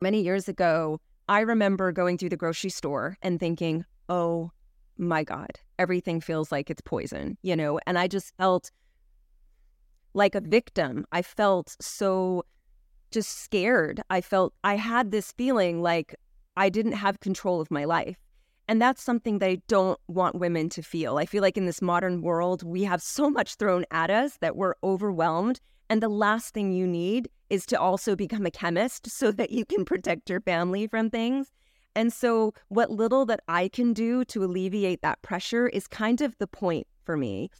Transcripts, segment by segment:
Many years ago, I remember going through the grocery store and thinking, oh my God, everything feels like it's poison, you know? And I just felt like a victim. I felt so just scared. I felt I had this feeling like I didn't have control of my life. And that's something that I don't want women to feel. I feel like in this modern world, we have so much thrown at us that we're overwhelmed. And the last thing you need is to also become a chemist so that you can protect your family from things. And so, what little that I can do to alleviate that pressure is kind of the point for me.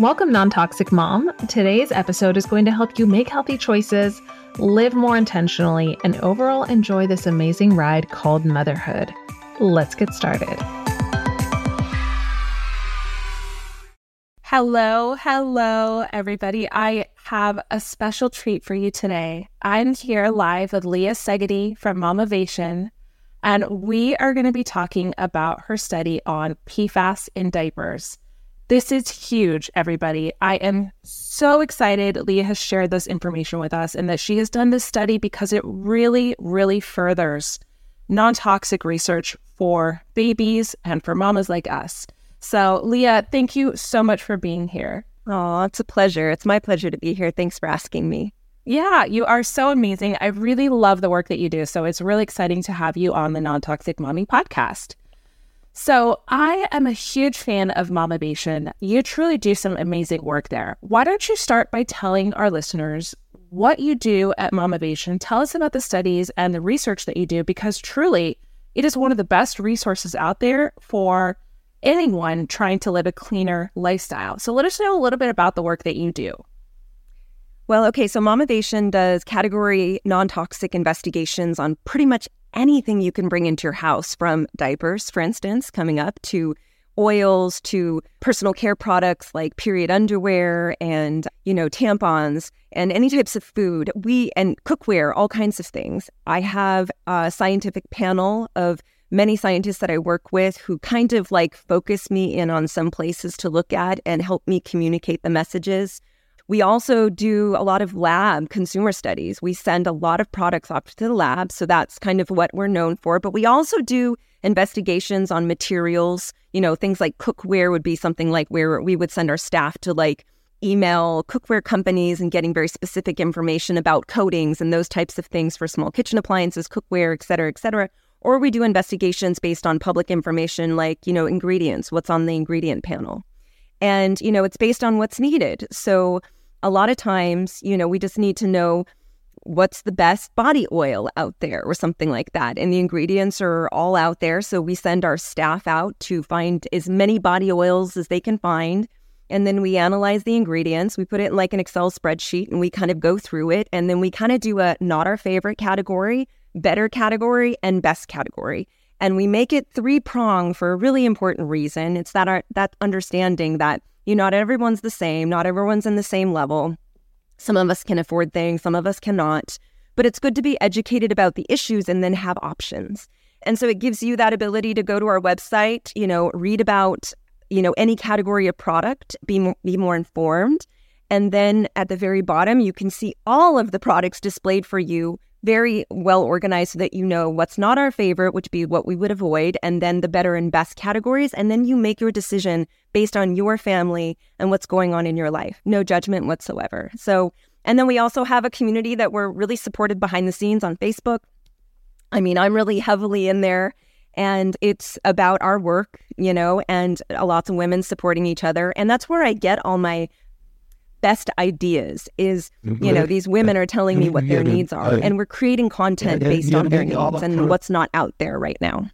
Welcome, Non Toxic Mom. Today's episode is going to help you make healthy choices, live more intentionally, and overall enjoy this amazing ride called motherhood. Let's get started. Hello, hello, everybody. I have a special treat for you today. I'm here live with Leah Segedie from Mamavation, and we are going to be talking about her study on PFAS in diapers. This is huge, everybody. I am so excited Leah has shared this information with us and that she has done this study because it really, really furthers non toxic research for babies and for mamas like us. So, Leah, thank you so much for being here. Oh, it's a pleasure. It's my pleasure to be here. Thanks for asking me. Yeah, you are so amazing. I really love the work that you do. So, it's really exciting to have you on the Non Toxic Mommy podcast. So, I am a huge fan of Mamavation. You truly do some amazing work there. Why don't you start by telling our listeners what you do at Mamavation? Tell us about the studies and the research that you do because truly it is one of the best resources out there for anyone trying to live a cleaner lifestyle. So, let us know a little bit about the work that you do. Well, okay, so Mamavation does category non toxic investigations on pretty much anything you can bring into your house from diapers, for instance, coming up to oils to personal care products like period underwear and you know tampons and any types of food we and cookware all kinds of things i have a scientific panel of many scientists that i work with who kind of like focus me in on some places to look at and help me communicate the messages we also do a lot of lab consumer studies. We send a lot of products off to the lab. So that's kind of what we're known for. But we also do investigations on materials. You know, things like cookware would be something like where we would send our staff to like email cookware companies and getting very specific information about coatings and those types of things for small kitchen appliances, cookware, et cetera, et cetera. Or we do investigations based on public information like, you know, ingredients, what's on the ingredient panel. And, you know, it's based on what's needed. So a lot of times, you know, we just need to know what's the best body oil out there or something like that. And the ingredients are all out there. So we send our staff out to find as many body oils as they can find. And then we analyze the ingredients. We put it in like an Excel spreadsheet and we kind of go through it. And then we kind of do a not our favorite category, better category, and best category. And we make it three prong for a really important reason. It's that our, that understanding that you know, not everyone's the same, not everyone's in the same level. Some of us can afford things, some of us cannot. But it's good to be educated about the issues and then have options. And so it gives you that ability to go to our website, you know, read about, you know, any category of product, be more, be more informed. And then at the very bottom, you can see all of the products displayed for you very well organized so that you know what's not our favorite, which be what we would avoid, and then the better and best categories. And then you make your decision based on your family and what's going on in your life. No judgment whatsoever. So, and then we also have a community that we're really supported behind the scenes on Facebook. I mean, I'm really heavily in there and it's about our work, you know, and lots of women supporting each other. And that's where I get all my best ideas is you know these women are telling me what their needs are and we're creating content based on their needs and what's not out there right now.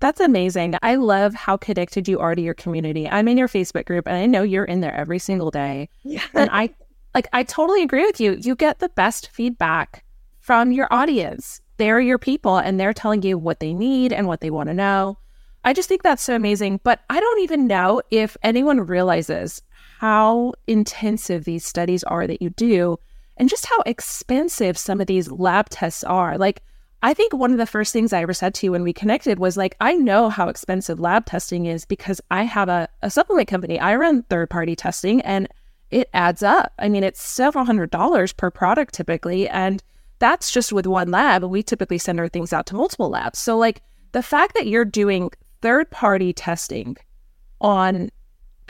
That's amazing. I love how connected you are to your community. I'm in your facebook group and i know you're in there every single day. Yeah. and i like i totally agree with you. You get the best feedback from your audience. They're your people and they're telling you what they need and what they want to know. I just think that's so amazing. But I don't even know if anyone realizes how intensive these studies are that you do and just how expensive some of these lab tests are. Like, I think one of the first things I ever said to you when we connected was like, I know how expensive lab testing is because I have a, a supplement company. I run third party testing and it adds up. I mean, it's several hundred dollars per product typically. And that's just with one lab. We typically send our things out to multiple labs. So, like, the fact that you're doing third party testing on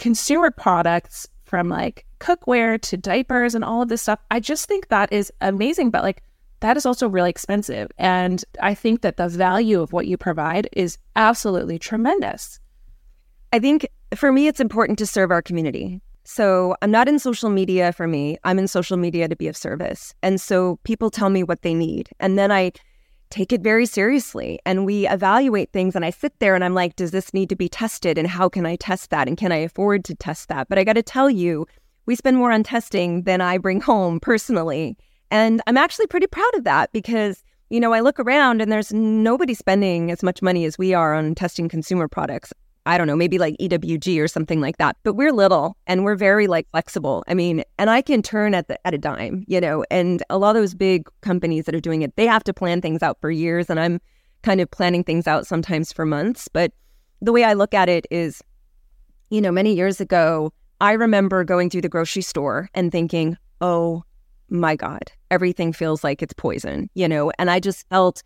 consumer products from like cookware to diapers and all of this stuff, I just think that is amazing. But, like, that is also really expensive. And I think that the value of what you provide is absolutely tremendous. I think for me, it's important to serve our community. So I'm not in social media for me. I'm in social media to be of service. And so people tell me what they need. And then I take it very seriously and we evaluate things. And I sit there and I'm like, does this need to be tested? And how can I test that? And can I afford to test that? But I got to tell you, we spend more on testing than I bring home personally. And I'm actually pretty proud of that because, you know, I look around and there's nobody spending as much money as we are on testing consumer products. I don't know, maybe like EWG or something like that. But we're little and we're very like flexible. I mean, and I can turn at the at a dime, you know, and a lot of those big companies that are doing it, they have to plan things out for years and I'm kind of planning things out sometimes for months. But the way I look at it is, you know, many years ago, I remember going through the grocery store and thinking, oh my God, everything feels like it's poison, you know, and I just felt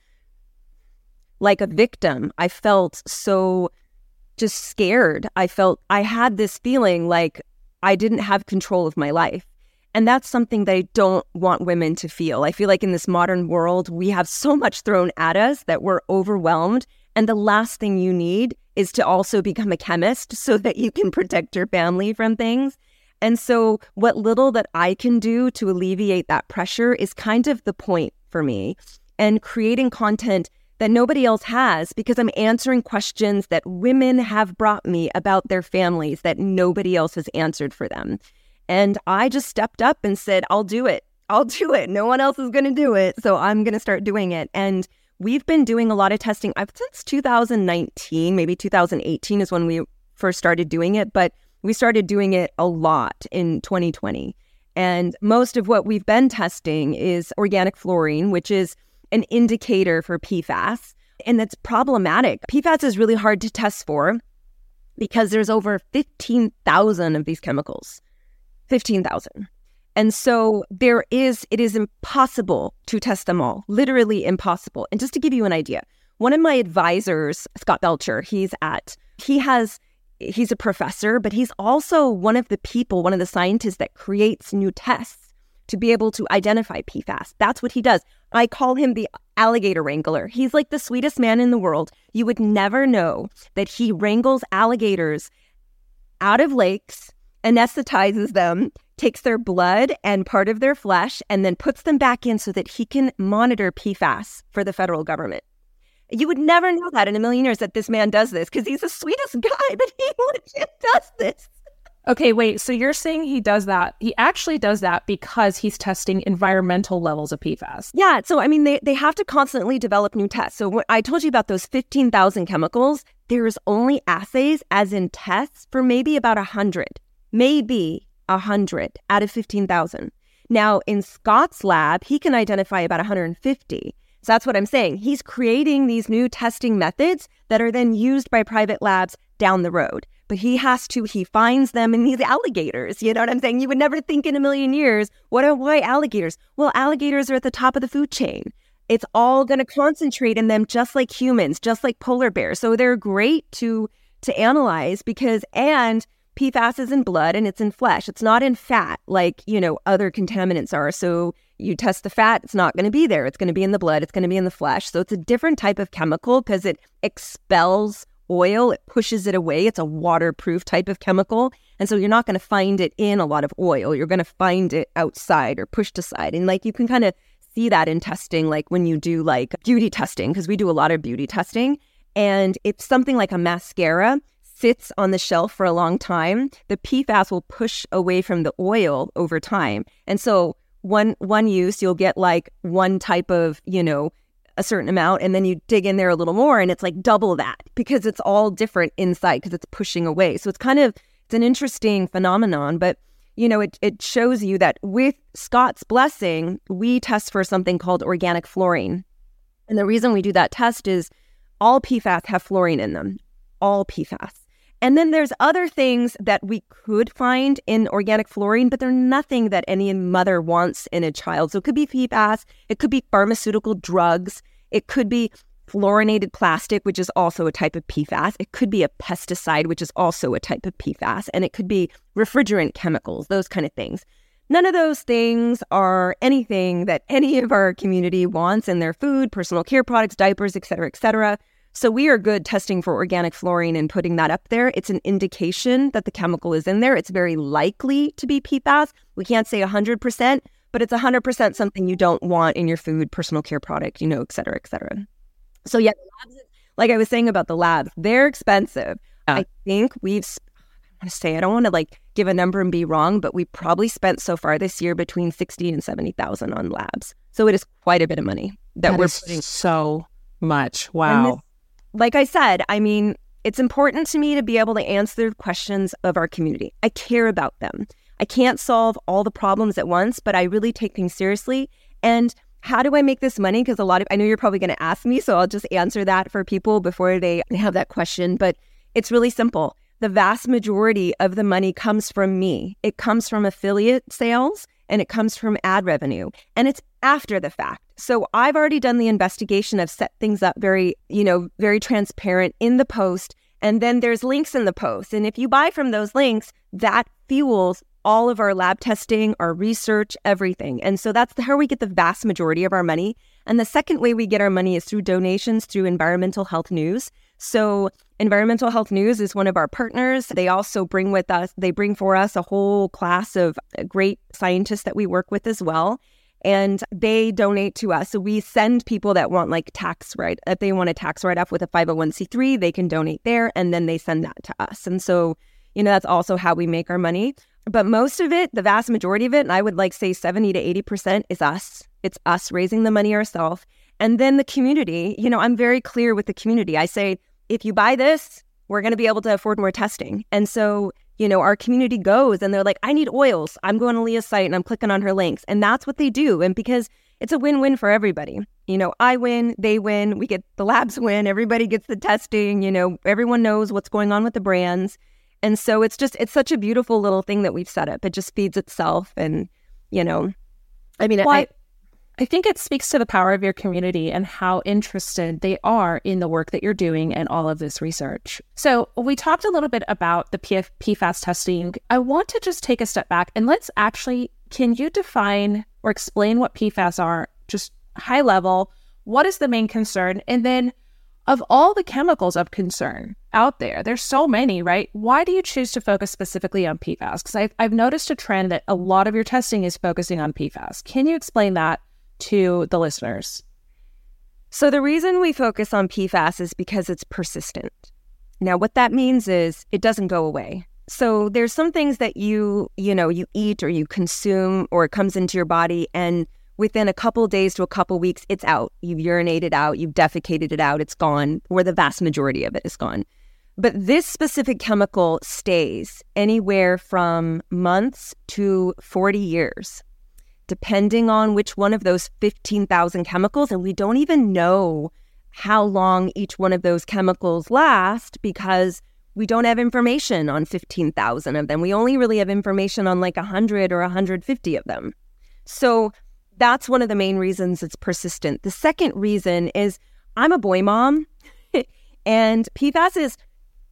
like a victim. I felt so just scared. I felt I had this feeling like I didn't have control of my life. And that's something that I don't want women to feel. I feel like in this modern world, we have so much thrown at us that we're overwhelmed. And the last thing you need is to also become a chemist so that you can protect your family from things. And so, what little that I can do to alleviate that pressure is kind of the point for me. And creating content that nobody else has because I'm answering questions that women have brought me about their families that nobody else has answered for them. And I just stepped up and said, I'll do it. I'll do it. No one else is going to do it. So I'm going to start doing it. And we've been doing a lot of testing I've, since 2019, maybe 2018 is when we first started doing it, but we started doing it a lot in 2020. And most of what we've been testing is organic fluorine, which is an indicator for PFAS, and that's problematic. PFAS is really hard to test for because there's over 15,000 of these chemicals. 15,000. And so there is, it is impossible to test them all, literally impossible. And just to give you an idea, one of my advisors, Scott Belcher, he's at, he has, he's a professor, but he's also one of the people, one of the scientists that creates new tests to be able to identify PFAS. That's what he does. I call him the alligator wrangler. He's like the sweetest man in the world. You would never know that he wrangles alligators out of lakes, anesthetizes them, takes their blood and part of their flesh, and then puts them back in so that he can monitor PFAS for the federal government. You would never know that in a million years that this man does this because he's the sweetest guy, but he legit does this. Okay, wait. So you're saying he does that? He actually does that because he's testing environmental levels of PFAS. Yeah. So I mean, they they have to constantly develop new tests. So I told you about those fifteen thousand chemicals, there's only assays, as in tests, for maybe about hundred, maybe hundred out of fifteen thousand. Now in Scott's lab, he can identify about 150. So that's what I'm saying. He's creating these new testing methods that are then used by private labs down the road but he has to, he finds them in these alligators. You know what I'm saying? You would never think in a million years, what are, why alligators? Well, alligators are at the top of the food chain. It's all going to concentrate in them just like humans, just like polar bears. So they're great to to analyze because and PFAS is in blood and it's in flesh. It's not in fat like, you know, other contaminants are. So you test the fat, it's not going to be there. It's going to be in the blood, it's going to be in the flesh. So it's a different type of chemical because it expels oil, it pushes it away. It's a waterproof type of chemical. And so you're not going to find it in a lot of oil. You're going to find it outside or pushed aside. And like you can kind of see that in testing, like when you do like beauty testing, because we do a lot of beauty testing. And if something like a mascara sits on the shelf for a long time, the PFAS will push away from the oil over time. And so one one use, you'll get like one type of, you know, a certain amount and then you dig in there a little more and it's like double that because it's all different inside because it's pushing away. So it's kind of it's an interesting phenomenon, but you know, it it shows you that with Scott's blessing, we test for something called organic fluorine. And the reason we do that test is all PFAS have fluorine in them. All PFAS. And then there's other things that we could find in organic fluorine, but they're nothing that any mother wants in a child. So it could be PFAS, it could be pharmaceutical drugs, it could be fluorinated plastic, which is also a type of PFAS. It could be a pesticide, which is also a type of PFAS. And it could be refrigerant chemicals, those kind of things. None of those things are anything that any of our community wants in their food, personal care products, diapers, et cetera, et cetera. So we are good testing for organic fluorine and putting that up there. It's an indication that the chemical is in there. It's very likely to be PFAS. We can't say 100%, but it's 100% something you don't want in your food, personal care product, you know, et cetera, et cetera. So yeah, labs, like I was saying about the labs, they're expensive. I think we've, I want to say, I don't want to like give a number and be wrong, but we probably spent so far this year between 60 and 70,000 on labs. So it is quite a bit of money that, that we're putting. So much. Wow like I said, I mean, it's important to me to be able to answer the questions of our community. I care about them. I can't solve all the problems at once, but I really take things seriously. And how do I make this money? Because a lot of, I know you're probably going to ask me, so I'll just answer that for people before they have that question. But it's really simple. The vast majority of the money comes from me, it comes from affiliate sales and it comes from ad revenue. And it's after the fact. So I've already done the investigation. I've set things up very, you know, very transparent in the post. And then there's links in the post. And if you buy from those links, that fuels all of our lab testing, our research, everything. And so that's how we get the vast majority of our money. And the second way we get our money is through donations through Environmental Health News. So Environmental Health News is one of our partners. They also bring with us, they bring for us a whole class of great scientists that we work with as well and they donate to us. So we send people that want like tax write if they want a tax write off with a 501c3, they can donate there and then they send that to us. And so, you know, that's also how we make our money. But most of it, the vast majority of it, and I would like say 70 to 80% is us. It's us raising the money ourselves. And then the community, you know, I'm very clear with the community. I say, if you buy this, we're going to be able to afford more testing. And so you know, our community goes and they're like, I need oils. I'm going to Leah's site and I'm clicking on her links. And that's what they do. And because it's a win win for everybody. You know, I win, they win, we get the labs win, everybody gets the testing, you know, everyone knows what's going on with the brands. And so it's just, it's such a beautiful little thing that we've set up. It just feeds itself. And, you know, I mean, well, I, I think it speaks to the power of your community and how interested they are in the work that you're doing and all of this research. So, we talked a little bit about the PF- PFAS testing. I want to just take a step back and let's actually, can you define or explain what PFAS are, just high level? What is the main concern? And then, of all the chemicals of concern out there, there's so many, right? Why do you choose to focus specifically on PFAS? Because I've, I've noticed a trend that a lot of your testing is focusing on PFAS. Can you explain that to the listeners? So, the reason we focus on PFAS is because it's persistent. Now, what that means is it doesn't go away. So, there's some things that you, you know, you eat or you consume or it comes into your body and within a couple days to a couple weeks it's out. You've urinated out, you've defecated it out, it's gone, or the vast majority of it is gone. But this specific chemical stays anywhere from months to 40 years depending on which one of those 15,000 chemicals. And we don't even know how long each one of those chemicals last because we don't have information on 15,000 of them. We only really have information on like 100 or 150 of them. So that's one of the main reasons it's persistent. The second reason is I'm a boy mom, and PFAS is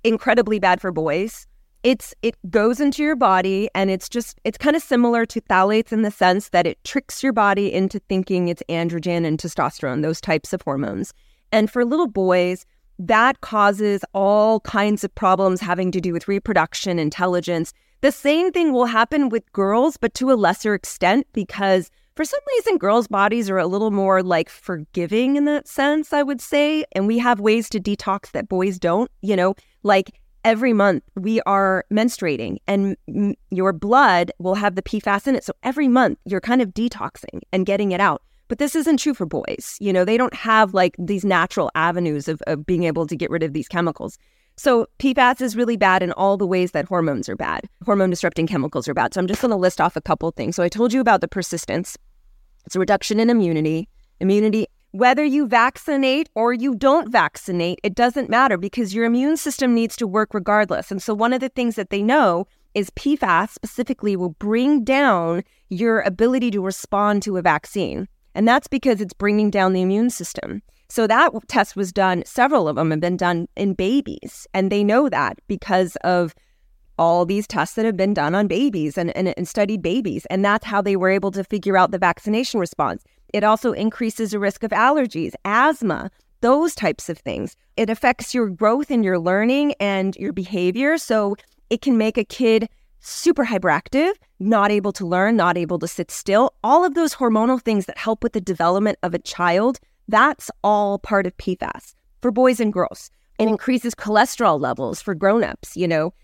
incredibly bad for boys it's it goes into your body and it's just it's kind of similar to phthalates in the sense that it tricks your body into thinking it's androgen and testosterone those types of hormones. And for little boys that causes all kinds of problems having to do with reproduction intelligence. The same thing will happen with girls but to a lesser extent because for some reason girls bodies are a little more like forgiving in that sense i would say. And we have ways to detox that boys don't you know? Like every month we are menstruating and m- your blood will have the PFAS in it. So every month you're kind of detoxing and getting it out. But this isn't true for boys. You know, they don't have like these natural avenues of, of being able to get rid of these chemicals. So PFAS is really bad in all the ways that hormones are bad. Hormone disrupting chemicals are bad. So I'm just going to list off a couple things. So I told you about the persistence. It's a reduction in immunity. Immunity whether you vaccinate or you don't vaccinate, it doesn't matter because your immune system needs to work regardless. And so, one of the things that they know is PFAS specifically will bring down your ability to respond to a vaccine. And that's because it's bringing down the immune system. So, that test was done, several of them have been done in babies. And they know that because of all these tests that have been done on babies and, and, and studied babies. And that's how they were able to figure out the vaccination response. It also increases the risk of allergies, asthma, those types of things. It affects your growth and your learning and your behavior. So it can make a kid super hyperactive, not able to learn, not able to sit still. All of those hormonal things that help with the development of a child, that's all part of PFAS for boys and girls. It increases cholesterol levels for grown-ups, you know,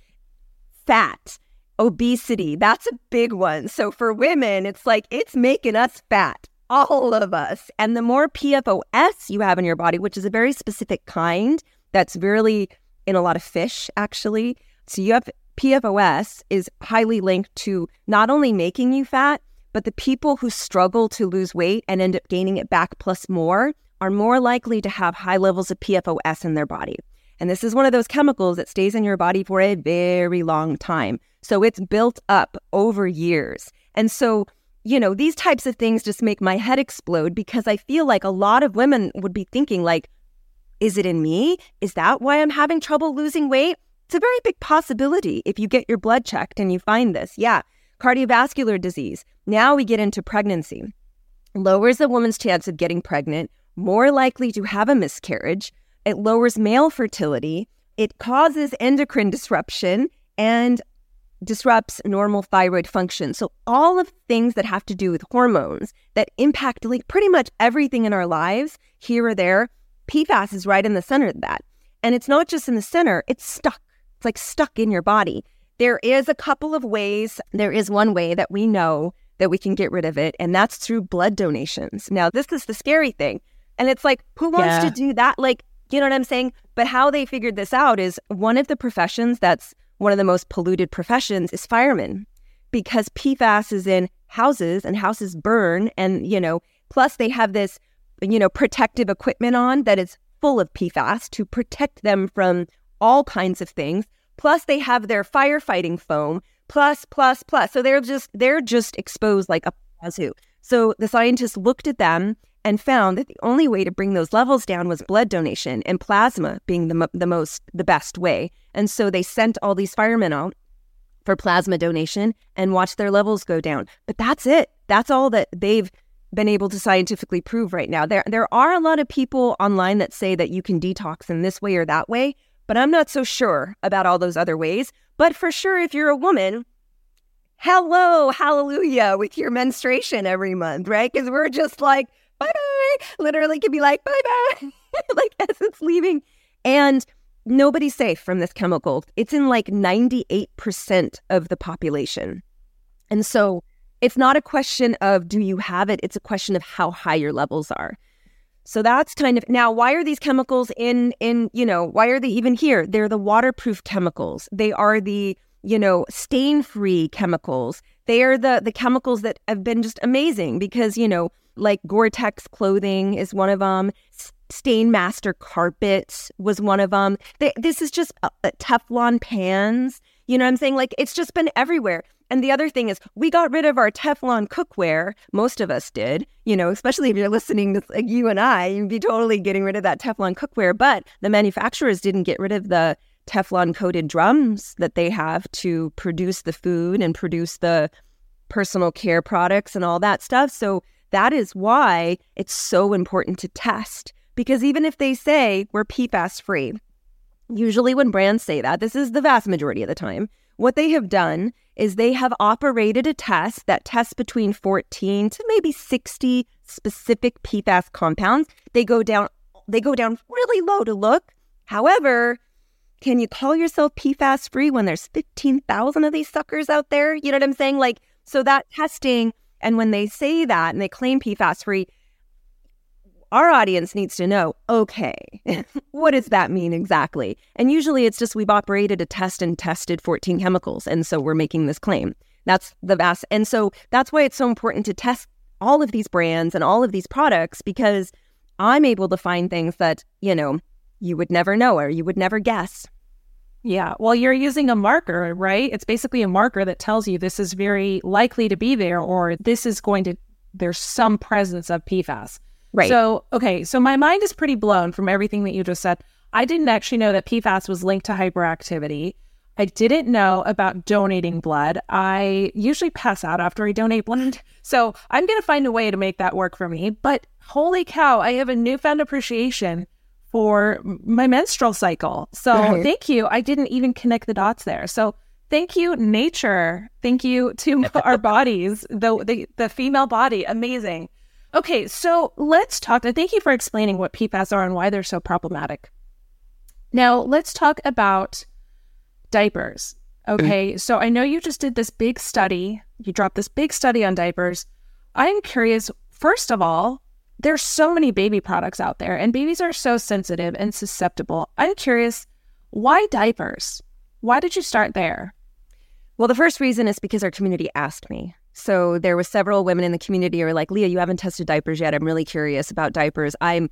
fat, obesity, that's a big one. So for women, it's like it's making us fat all of us. And the more PFOS you have in your body, which is a very specific kind that's really in a lot of fish, actually. So you have PFOS is highly linked to not only making you fat, but the people who struggle to lose weight and end up gaining it back plus more are more likely to have high levels of PFOS in their body. And this is one of those chemicals that stays in your body for a very long time. So it's built up over years. And so you know, these types of things just make my head explode because I feel like a lot of women would be thinking like, is it in me? Is that why I'm having trouble losing weight? It's a very big possibility if you get your blood checked and you find this. Yeah, cardiovascular disease. Now we get into pregnancy. Lowers a woman's chance of getting pregnant, more likely to have a miscarriage. It lowers male fertility. It causes endocrine disruption and disrupts normal thyroid function. So, all of things that have to do with hormones that impact like pretty much everything in our lives, here or there, PFAS is right in the center of that. And it's not just in the center, it's stuck. It's like stuck in your body. There is a couple of ways. There is one way that we know that we can get rid of it, and that's through blood donations. Now, this is the scary thing. And it's like, who wants yeah. to do that? Like, you know what I'm saying? But how they figured this out is one of the professions that's one of the most polluted professions is firemen because PFAS is in houses and houses burn. And, you know, plus they have this, you know, protective equipment on that is full of PFAS to protect them from all kinds of things. Plus they have their firefighting foam, plus, plus, plus. So they're just, they're just exposed like a wazoo. So the scientists looked at them and found that the only way to bring those levels down was blood donation and plasma being the, the most the best way and so they sent all these firemen out for plasma donation and watched their levels go down. But that's it. That's all that they've been able to scientifically prove right now. There there are a lot of people online that say that you can detox in this way or that way but i'm not so sure about all those other ways. But for sure if you're a woman hello hallelujah with your menstruation every month right? Because we're just like bye bye. Literally could be like, bye bye, like as it's leaving. And nobody's safe from this chemical. It's in like 98% of the population. And so it's not a question of do you have it, it's a question of how high your levels are. So that's kind of now why are these chemicals in in you know why are they even here? They're the waterproof chemicals. They are the you know stain-free chemicals. They are the the chemicals that have been just amazing because you know like Gore-Tex clothing is one of them. Stainmaster carpets was one of them. They, this is just uh, uh, Teflon pans. You know what I'm saying? Like it's just been everywhere. And the other thing is, we got rid of our Teflon cookware. Most of us did, you know, especially if you're listening to like you and I, you'd be totally getting rid of that Teflon cookware. But the manufacturers didn't get rid of the Teflon coated drums that they have to produce the food and produce the personal care products and all that stuff. So that is why it's so important to test. Because even if they say we're PFAS free, usually when brands say that, this is the vast majority of the time, what they have done is they have operated a test that tests between 14 to maybe 60 specific PFAS compounds. They go down they go down really low to look. However, can you call yourself PFAS free when there's 15,000 of these suckers out there? You know what I'm saying? Like so that testing and when they say that and they claim PFAS free, our audience needs to know okay, what does that mean exactly? And usually it's just we've operated a test and tested 14 chemicals. And so we're making this claim. That's the vast. And so that's why it's so important to test all of these brands and all of these products because I'm able to find things that, you know, you would never know or you would never guess. Yeah. Well, you're using a marker, right? It's basically a marker that tells you this is very likely to be there or this is going to, there's some presence of PFAS. Right. So, okay. So my mind is pretty blown from everything that you just said. I didn't actually know that PFAS was linked to hyperactivity. I didn't know about donating blood. I usually pass out after I donate blood. So I'm going to find a way to make that work for me. But holy cow, I have a newfound appreciation for my menstrual cycle. So right. thank you. I didn't even connect the dots there. So thank you, nature. Thank you to our bodies, the, the, the female body. Amazing. Okay, so let's talk. Thank you for explaining what PFAS are and why they're so problematic. Now, let's talk about diapers. Okay, so I know you just did this big study. You dropped this big study on diapers. I'm curious, first of all, there's so many baby products out there, and babies are so sensitive and susceptible. I'm curious, why diapers? Why did you start there? Well, the first reason is because our community asked me. So there were several women in the community who were like, Leah, you haven't tested diapers yet. I'm really curious about diapers. I'm,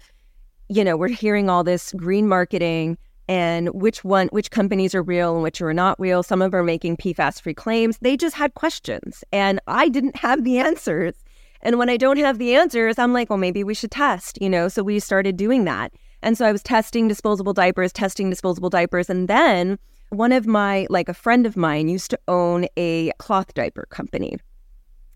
you know, we're hearing all this green marketing and which one, which companies are real and which are not real. Some of them are making PFAS free claims. They just had questions and I didn't have the answers. And when I don't have the answers, I'm like, well, maybe we should test, you know? So we started doing that. And so I was testing disposable diapers, testing disposable diapers. And then one of my, like a friend of mine used to own a cloth diaper company.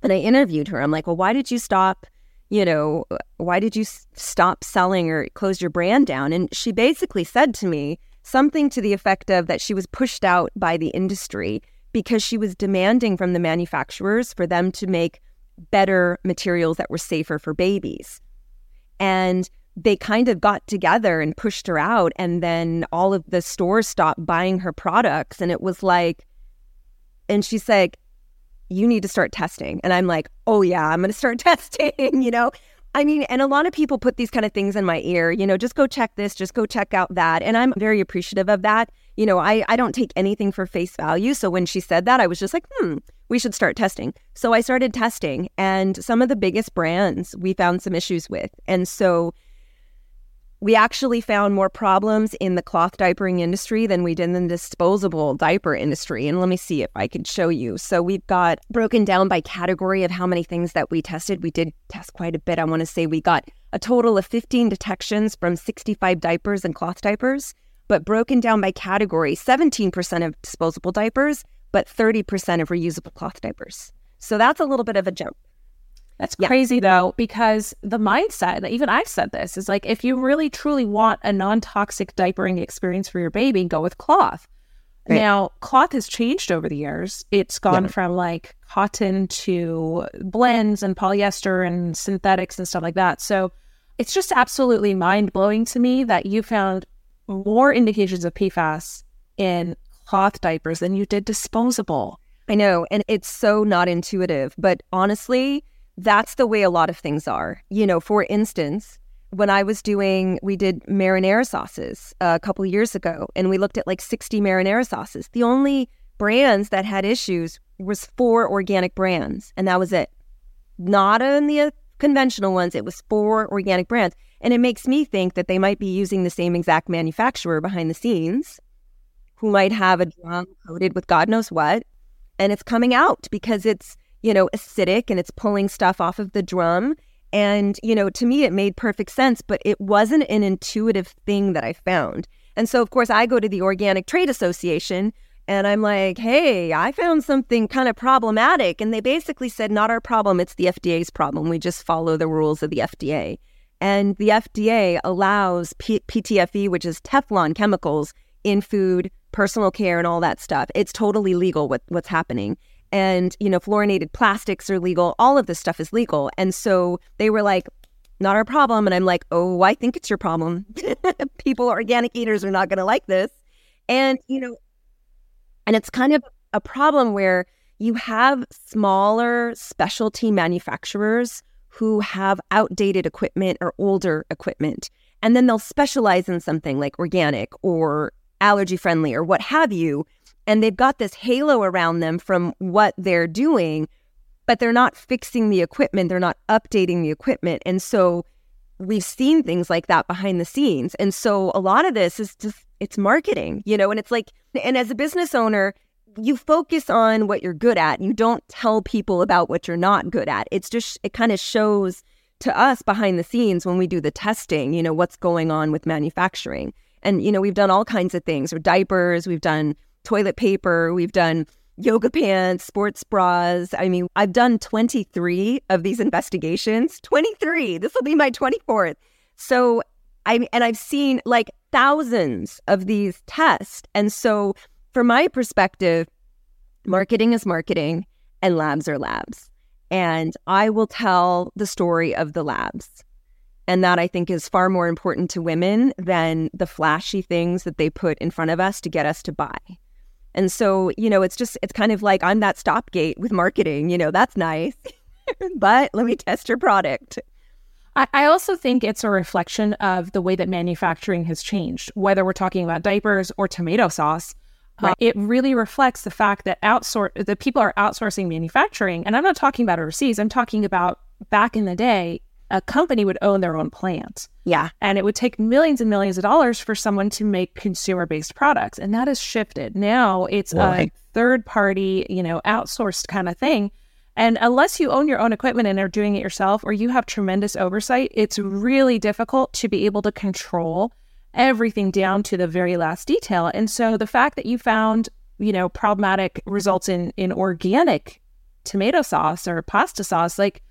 And I interviewed her. I'm like, well, why did you stop? You know, why did you stop selling or close your brand down? And she basically said to me something to the effect of that she was pushed out by the industry because she was demanding from the manufacturers for them to make better materials that were safer for babies. And they kind of got together and pushed her out. And then all of the stores stopped buying her products. And it was like, and she's like, you need to start testing. And I'm like, oh, yeah, I'm going to start testing, you know? I mean, and a lot of people put these kind of things in my ear, you know, just go check this, just go check out that. And I'm very appreciative of that. You know, I, I don't take anything for face value. So when she said that, I was just like, hmm, we should start testing. So I started testing, and some of the biggest brands we found some issues with. And so we actually found more problems in the cloth diapering industry than we did in the disposable diaper industry. And let me see if I can show you. So we've got broken down by category of how many things that we tested. We did test quite a bit. I want to say we got a total of 15 detections from 65 diapers and cloth diapers, but broken down by category 17% of disposable diapers, but 30% of reusable cloth diapers. So that's a little bit of a jump. That's yeah. crazy though, because the mindset, and even I've said this, is like if you really truly want a non toxic diapering experience for your baby, go with cloth. Right. Now, cloth has changed over the years. It's gone yeah. from like cotton to blends and polyester and synthetics and stuff like that. So it's just absolutely mind blowing to me that you found more indications of PFAS in cloth diapers than you did disposable. I know. And it's so not intuitive. But honestly, that's the way a lot of things are. You know, for instance, when I was doing, we did marinara sauces a couple years ago, and we looked at like 60 marinara sauces. The only brands that had issues was four organic brands, and that was it. Not in the uh, conventional ones, it was four organic brands. And it makes me think that they might be using the same exact manufacturer behind the scenes who might have a drum coated with God knows what. And it's coming out because it's you know, acidic and it's pulling stuff off of the drum. And, you know, to me, it made perfect sense, but it wasn't an intuitive thing that I found. And so, of course, I go to the Organic Trade Association and I'm like, hey, I found something kind of problematic. And they basically said, not our problem, it's the FDA's problem. We just follow the rules of the FDA. And the FDA allows P- PTFE, which is Teflon chemicals, in food, personal care, and all that stuff. It's totally legal what, what's happening and you know fluorinated plastics are legal. All of this stuff is legal. And so they were like not our problem. And i'm like oh i think it's your problem. People organic eaters are not going to like this. And you know and it's kind of a problem where you have smaller specialty manufacturers who have outdated equipment or older equipment and then they'll specialize in something like organic or allergy friendly or what have you and they've got this halo around them from what they're doing, but they're not fixing the equipment, they're not updating the equipment. And so we've seen things like that behind the scenes. And so a lot of this is just it's marketing, you know, and it's like and as a business owner, you focus on what you're good at. You don't tell people about what you're not good at. It's just it kind of shows to us behind the scenes when we do the testing, you know, what's going on with manufacturing. And you know, we've done all kinds of things. Or diapers, we've done toilet paper, we've done yoga pants, sports bras. I mean, I've done 23 of these investigations. 23. This will be my 24th. So I and I've seen like thousands of these tests. And so from my perspective, marketing is marketing and labs are labs. And I will tell the story of the labs. And that I think is far more important to women than the flashy things that they put in front of us to get us to buy. And so, you know, it's just, it's kind of like I'm that stopgate with marketing, you know, that's nice. but let me test your product. I also think it's a reflection of the way that manufacturing has changed, whether we're talking about diapers or tomato sauce. Uh, right. Uh, it really reflects the fact that outsource the people are outsourcing manufacturing, and I'm not talking about overseas. I'm talking about back in the day, a company would own their own plant. Yeah. And it would take millions and millions of dollars for someone to make consumer based products. And that has shifted. Now it's right. a third party, you know, outsourced kind of thing. And unless you own your own equipment and are doing it yourself or you have tremendous oversight, it's really difficult to be able to control everything down to the very last detail. And so the fact that you found, you know, problematic results in in organic tomato sauce or pasta sauce, like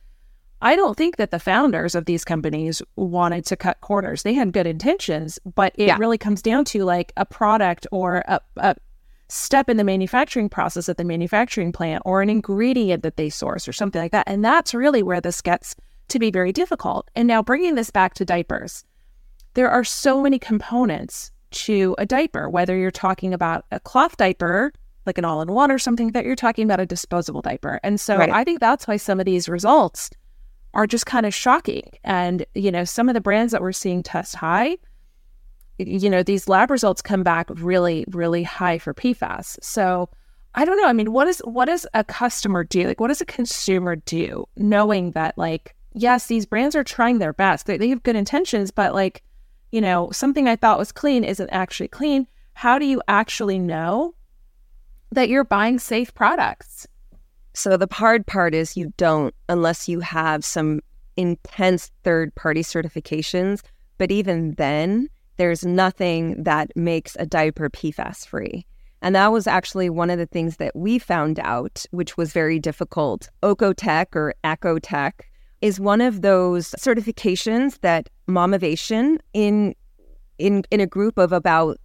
I don't think that the founders of these companies wanted to cut corners. They had good intentions, but it yeah. really comes down to like a product or a, a, step in the manufacturing process at the manufacturing plant or an ingredient that they source or something like that. And that's really where this gets to be very difficult. And now bringing this back to diapers, there are so many components to a diaper, whether you're talking about a cloth diaper, like an all in one or something, that you're talking about a disposable diaper. And so right. I think that's why some of these results are just kind of shocking. And, you know, some of the brands that we're seeing test high, you know, these lab results come back really, really high for PFAS. So I don't know. I mean, what is what does a customer do? Like what does a consumer do knowing that like, yes, these brands are trying their best. They, they have good intentions, but like, you know, something I thought was clean isn't actually clean. How do you actually know that you're buying safe products? So the hard part is you don't unless you have some intense third party certifications. But even then, there's nothing that makes a diaper PFAS free. And that was actually one of the things that we found out, which was very difficult. Oeko-Tech or Ecotech is one of those certifications that Mamavation in in in a group of about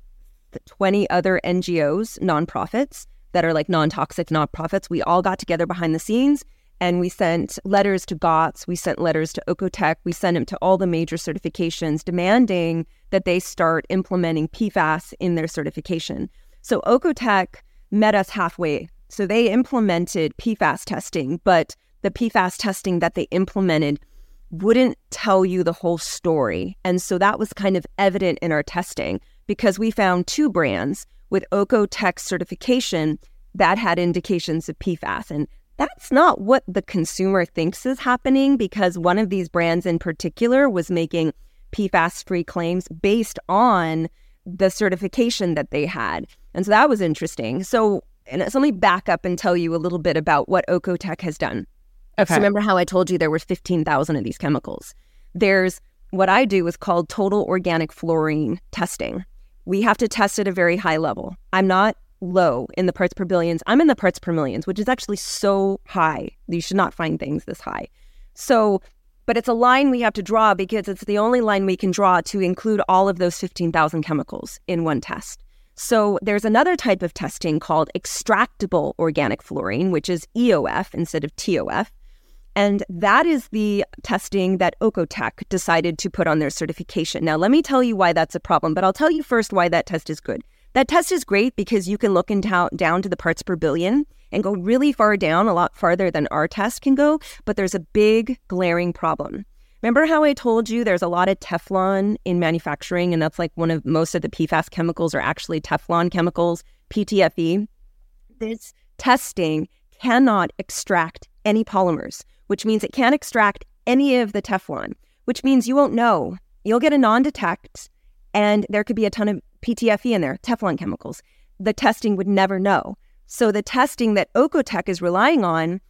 20 other NGOs, nonprofits, that are like non toxic nonprofits. We all got together behind the scenes and we sent letters to GOTS, we sent letters to Oeko-Tech, we sent them to all the major certifications demanding that they start implementing PFAS in their certification. So Oeko-Tech met us halfway. So they implemented PFAS testing, but the PFAS testing that they implemented wouldn't tell you the whole story. And so that was kind of evident in our testing because we found two brands with Oeko-Tech certification that had indications of PFAS. And that's not what the consumer thinks is happening because one of these brands in particular was making PFAS free claims based on the certification that they had. And so that was interesting. So, and so let me back up and tell you a little bit about what Oeko-Tech has done. Okay. So remember how I told you there were 15,000 of these chemicals? There's what I do is called total organic fluorine testing we have to test at a very high level. I'm not low in the parts per billions. I'm in the parts per millions, which is actually so high. You should not find things this high. So, but it's a line we have to draw because it's the only line we can draw to include all of those 15,000 chemicals in one test. So there's another type of testing called extractable organic fluorine, which is EOF instead of TOF. And that is the testing that Oeko-Tech decided to put on their certification. Now, let me tell you why that's a problem, but I'll tell you first why that test is good. That test is great because you can look into, down to the parts per billion and go really far down, a lot farther than our test can go. But there's a big glaring problem. Remember how I told you there's a lot of Teflon in manufacturing, and that's like one of most of the PFAS chemicals are actually Teflon chemicals, PTFE? This testing cannot extract any polymers which means it can't extract any of the Teflon, which means you won't know. You'll get a non detect, and there could be a ton of PTFE in there, Teflon chemicals. The testing would never know. So the testing that Oeko-Tech is relying on,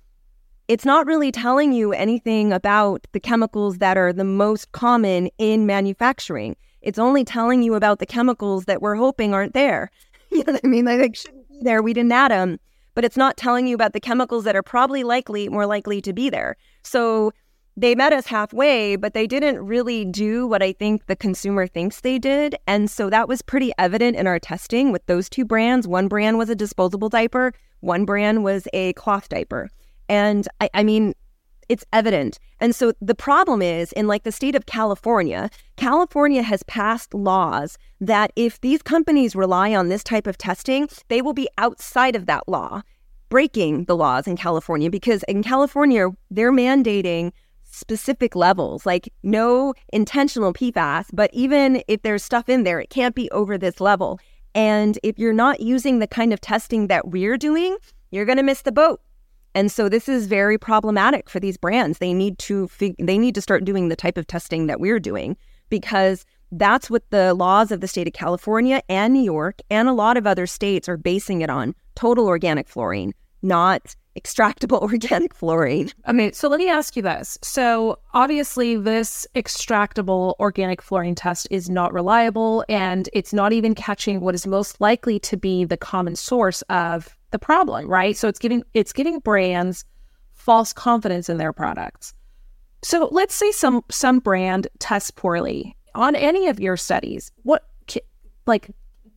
it's not really telling you anything about the chemicals that are the most common in manufacturing. It's only telling you about the chemicals that we're hoping aren't there. You know what I mean? Like they shouldn't be there. We didn't add them, but it's not telling you about the chemicals that are probably likely more likely to be there. So they met us halfway, but they didn't really do what I think the consumer thinks they did. And so that was pretty evident in our testing with those two brands. One brand was a disposable diaper, one brand was a cloth diaper. And I, I mean, it's evident. And so the problem is in like the state of California, California has passed laws that if these companies rely on this type of testing, they will be outside of that law, breaking the laws in California because in California, they're mandating specific levels, like no intentional PFAS, but even if there's stuff in there, it can't be over this level. And if you're not using the kind of testing that we're doing, you're going to miss the boat. And so this is very problematic for these brands. They need to fig- they need to start doing the type of testing that we're doing because that's what the laws of the state of California and New York and a lot of other states are basing it on total organic fluorine, not extractable organic fluorine. Okay, so let me ask you this. So obviously, this extractable organic fluorine test is not reliable and it's not even catching what is most likely to be the common source of the problem, right? So it's giving it's giving brands false confidence in their products. So let's say some some brand tests poorly on any of your studies. What can, like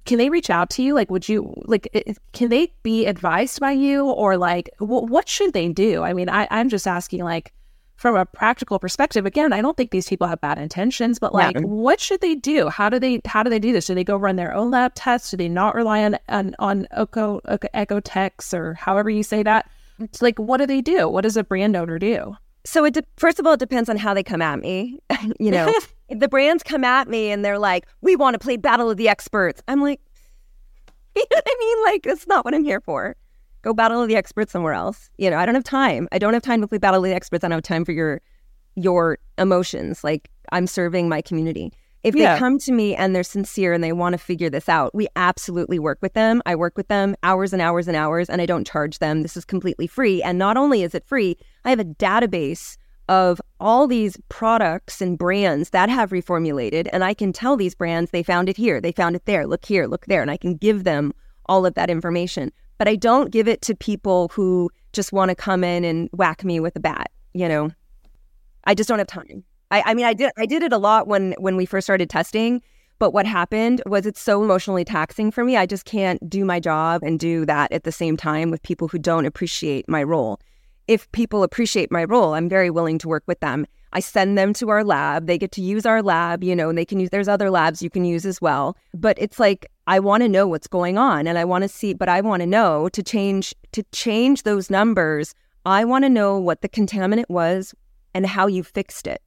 can they reach out to you? Like, would you like? Can they be advised by you, or like, what should they do? I mean, I, I'm just asking, like, from a practical perspective. Again, I don't think these people have bad intentions, but like, yeah. what should they do? How do they how do they do this? Do they go run their own lab tests? Do they not rely on on on Oco, Oeko-Techs or however you say that? It's like, what do they do? What does a brand owner do? So it de- first of all, it depends on how they come at me. you know, the brands come at me and they're like, "We want to play Battle of the Experts," I'm like, you know what I mean? Like that's not what I'm here for. Go Battle the Experts somewhere else. You know, I don't have time. I don't have time to play Battle the Experts. I don't have time for your your emotions. Like I'm serving my community. If yeah. they come to me and they're sincere and they want to figure this out, we absolutely work with them. I work with them hours and hours and hours, and I don't charge them. This is completely free. And not only is it free, I have a database of all these products and brands that have reformulated. And I can tell these brands they found it here, they found it there, look here, look there. And I can give them all of that information. But I don't give it to people who just want to come in and whack me with a bat, you know. I just don't have time. I, I mean, I did I did it a lot when when we first started testing, but what happened was it's so emotionally taxing for me. I just can't do my job and do that at the same time with people who don't appreciate my role. If people appreciate my role, I'm very willing to work with them. I send them to our lab. They get to use our lab, you know, and they can use, there's other labs you can use as well. But it's like, I want to know what's going on and I want to see, but I want to know to change, to change those numbers. I want to know what the contaminant was and how you fixed it.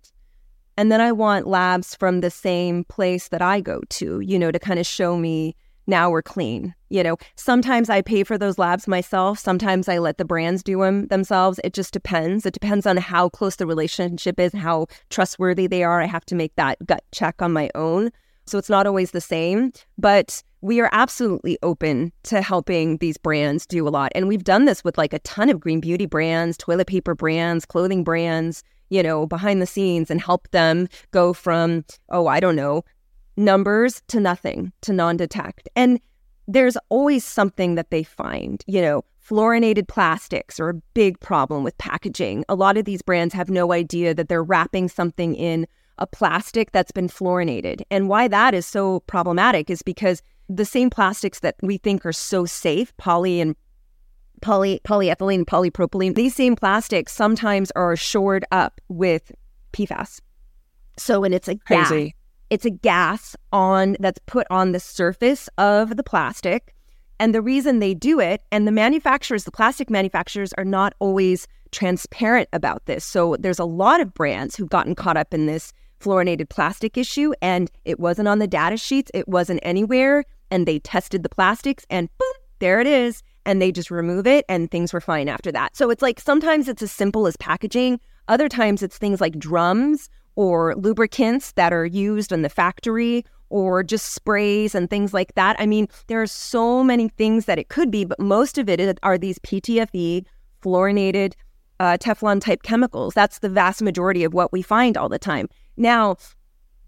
And then I want labs from the same place that I go to, you know, to kind of show me now we're clean. You know, sometimes I pay for those labs myself. Sometimes I let the brands do them themselves. It just depends. It depends on how close the relationship is, how trustworthy they are. I have to make that gut check on my own. So it's not always the same, but we are absolutely open to helping these brands do a lot. And we've done this with like a ton of green beauty brands, toilet paper brands, clothing brands, you know, behind the scenes and help them go from, oh, I don't know, numbers to nothing, to non detect. And there's always something that they find, you know, fluorinated plastics are a big problem with packaging. A lot of these brands have no idea that they're wrapping something in a plastic that's been fluorinated. And why that is so problematic is because the same plastics that we think are so safe, poly and poly polyethylene, polypropylene, these same plastics sometimes are shored up with PFAS. So when it's a Crazy. gas, it's a gas on that's put on the surface of the plastic. And the reason they do it, and the manufacturers, the plastic manufacturers, are not always transparent about this. So there's a lot of brands who've gotten caught up in this fluorinated plastic issue, and it wasn't on the data sheets, it wasn't anywhere. And they tested the plastics, and boom, there it is and they just remove it and things were fine after that. So it's like sometimes it's as simple as packaging, other times it's things like drums or lubricants that are used in the factory or just sprays and things like that. I mean, there are so many things that it could be, but most of it are these PTFE fluorinated uh, Teflon type chemicals. That's the vast majority of what we find all the time. Now,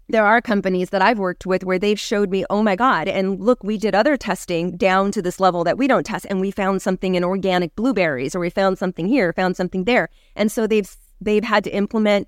there are companies that I've worked with where they've showed me, oh my God, and look, we did other testing down to this level that we don't test, and we found something in organic blueberries, or we found something here, found something there. And so they've they've had to implement